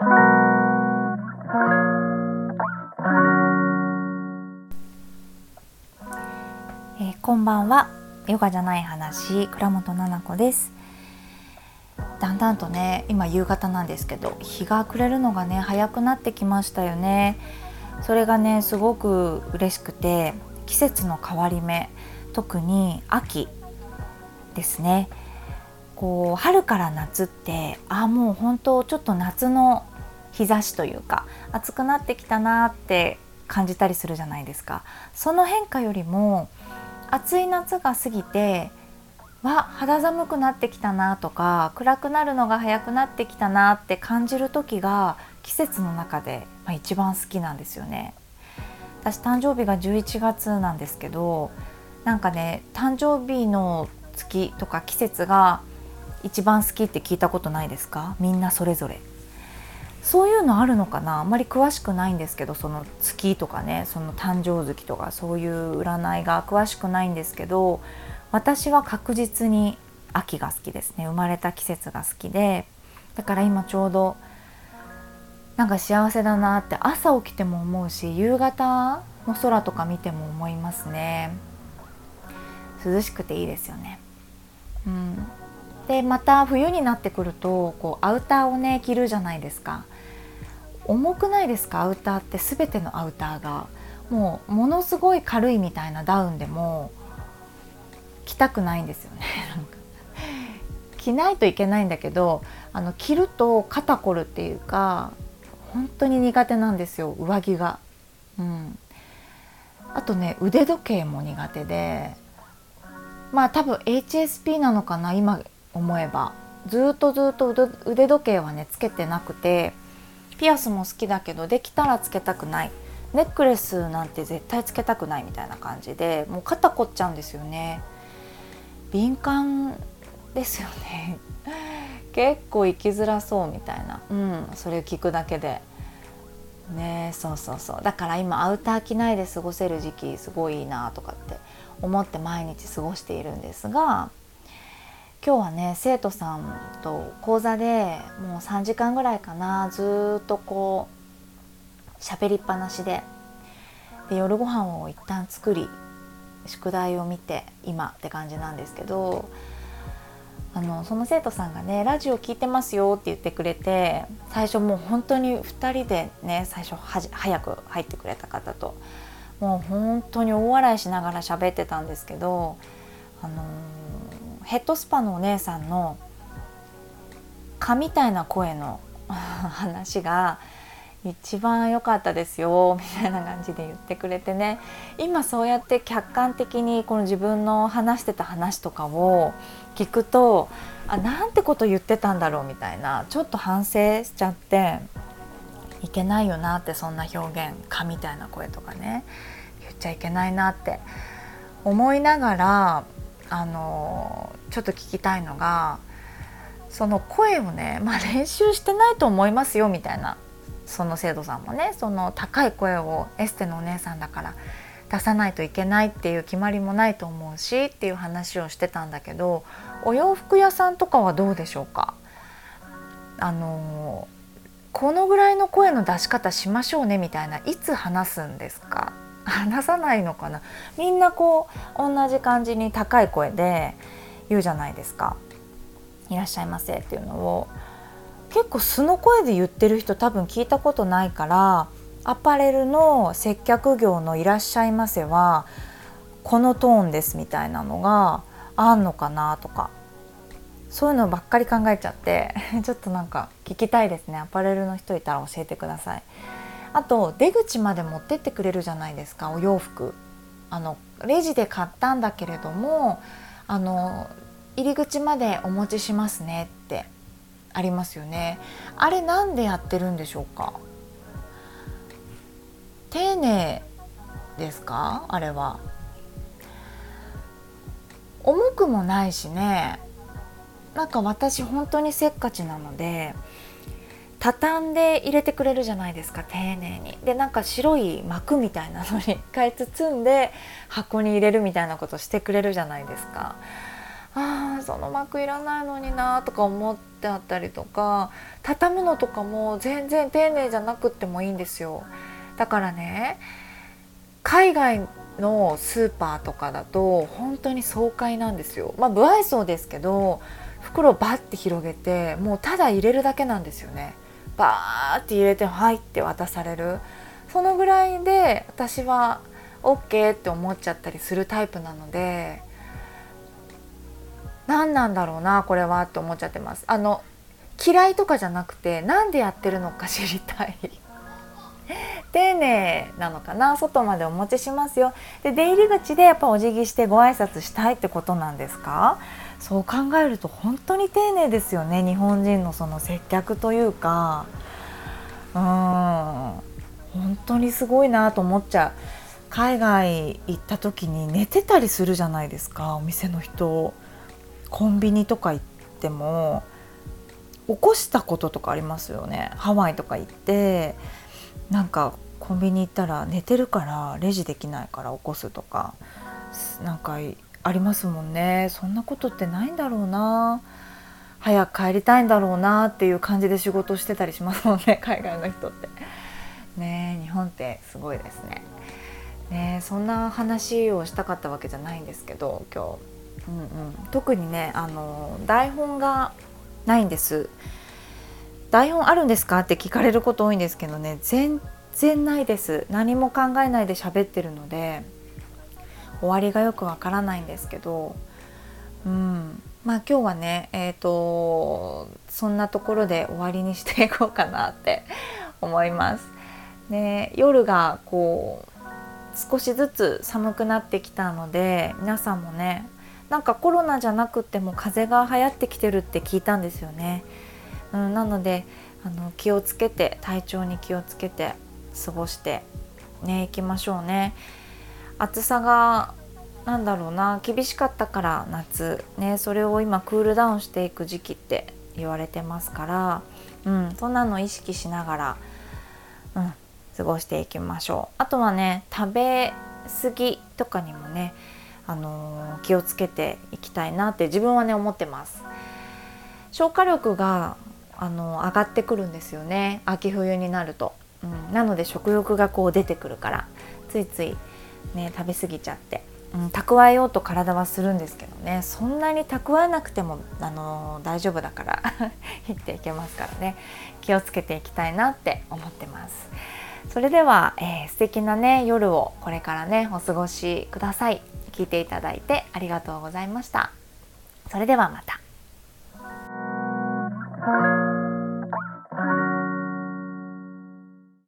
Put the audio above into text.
えー、こんばんは。ヨガじゃない話倉本々子です。だんだんとね今夕方なんですけど日が暮れるのがね早くなってきましたよね。それがねすごく嬉しくて季節の変わり目特に秋ですね。こう春から夏ってあもう本当ちょっと夏の日差しというか暑くなってきたなって感じたりするじゃないですかその変化よりも暑い夏が過ぎてわ肌寒くなってきたなとか暗くなるのが早くなってきたなって感じる時が季節の中で、まあ、一番好きなんですよね。私誕生日が11月なんですけどなんかね誕生日の月とか季節が一番好きって聞いたことないですか？みんなそれぞれ。そういうのあるのかな？あんまり詳しくないんですけどその月とかねその誕生月とかそういう占いが詳しくないんですけど私は確実に秋が好きですね。生まれた季節が好きでだから今ちょうどなんか幸せだなって朝起きても思うし夕方の空とか見ても思いますね。涼しくていいですよね。うん。でまた冬になってくるとこうアウターをね着るじゃないですか。重くないですか？アウターって全てのアウターが。もうものすごい軽いみたいなダウンでも着たくないんですよね。着ないといけないんだけどあの着ると肩こるっていうか本当に苦手なんですよ。上着が。うん、あとね腕時計も苦手でまあ多分 HSP なのかな今思えばずっとずっと腕時計はねつけてなくてピアスも好きだけどできたらつけたくない。ネックレスなんて絶対つけたくないみたいな感じでもう肩凝っちゃうんですよね。敏感ですよね。結構生きづらそうみたいな。うんそれを聞くだけで。ねそうそうそう。だから今アウター着ないで過ごせる時期すごいいいなとかって思って毎日過ごしているんですが今日はね生徒さんと講座でもう3時間ぐらいかな。ずっとこう喋りっぱなしで。で夜ご飯を一旦作り宿題を見て今って感じなんですけどあのその生徒さんがね「ラジオ聞いてますよ」って言ってくれて最初もう本当に2人でね最初はじ早く入ってくれた方ともう本当に大笑いしながら喋ってたんですけどあのーヘッドスパのお姉さんの蚊みたいな声の話が一番良かったですよ みたいな感じで言ってくれてね。今そうやって客観的にこの自分の話してた話とかを聞くとあなんてこと言ってたんだろうみたいな。ちょっと反省しちゃっていけないよなってそんな表現蚊みたいな声とかね言っちゃいけないなって思いながらあのちょっと聞きたいのがその声をね、まあ、練習してないと思いますよみたいなその生徒さんもねその高い声をエステのお姉さんだから出さないといけないっていう決まりもないと思うしっていう話をしてたんだけどお洋服屋さんとかはどうでしょうか？あのこのぐらいの声の出し方しましょうねみたいないつ話すんですか？話さないのかな？みんなこう同じ感じに高い声で言うじゃないですか「いらっしゃいませ」っていうのを。結構素の声で言ってる人多分聞いたことないからアパレルの接客業の「いらっしゃいませ」はこのトーンですみたいなのがあんのかなとか。そういうのばっかり考えちゃって ちょっとなんか聞きたいですね。アパレルの人いたら教えてください。あと出口まで持ってってくれるじゃないですかお洋服。あのレジで買ったんだけれどもあの入り口までお持ちしますねってありますよね。あれなんでやってるんでしょうか？丁寧ですか？あれは。重くもないしね。なんか私本当にせっかちなので畳んで入れてくれるじゃないですか丁寧に。でなんか白い膜みたいなのに一回包んで箱に入れるみたいなことしてくれるじゃないですか。あーその膜いらないのになとか思ってあったりとか畳むのとかも全然丁寧じゃなくってもいいんですよだからね海外のスーパーとかだと本当に爽快なんですよまあ不愛想ですけど袋バッて広げてもうただ入れるだけなんですよねバーって入れて「はい」って渡される。そのぐらいで私は OK って思っちゃったりするタイプなので何なんだろうなこれはって思っちゃってます。あの嫌いとかじゃなくて何でやってるのか知りたい。丁寧なのかな外までお持ちしますよ。で出入り口でやっぱお辞儀してご挨拶したいってことなんですか？そう考えると本当に丁寧ですよね。日本人のその接客というか。うん。本当にすごいなと思っちゃう。海外行った時に寝てたりするじゃないですか。お店の人。コンビニとか行っても。起こしたこととかありますよね。ハワイとか行って。なんかコンビニ行ったら寝てるからレジできないから起こすとか。なんかありますもんね。そんなことってないんだろうな。早く帰りたいんだろうなっていう感じで仕事してたりしますもんね。海外の人って。ね日本ってすごいですね。ねそんな話をしたかったわけじゃないんですけど今日、うんうん、特にねあの台本がないんです。台本あるんですかって聞かれること多いんですけどね全然ないです。何も考えないで喋ってるので。終わりがよくわからないんですけどうんまあ今日はねえっ、ー、とそんなところで終わりにしていこうかなって 思います。ね、夜がこう少しずつ寒くなってきたので皆さんもねなんかコロナじゃなくても風邪が流行ってきてるって聞いたんですよね。うん、なのであの気をつけて体調に気をつけて過ごしてねいきましょうね。暑さがなんだろうな厳しかったから夏ねそれを今クールダウンしていく時期って言われてますから、うん、そんなの意識しながら、うん、過ごしていきましょう。あとはね食べ過ぎとかにもね、あのー、気をつけていきたいなって自分はね思ってます。消化力があの上がってくるんですよね秋冬になると、うん、なので食欲がこう出てくるからついついね食べ過ぎちゃって、うん、蓄えようと体はするんですけどね。そんなに蓄えなくても、あのー、大丈夫だから 生きていけますからね。気をつけていきたいなって思ってます。それでは、えー、素敵なね夜をこれからねお過ごしください。聞いていただいてありがとうございました。それではまた。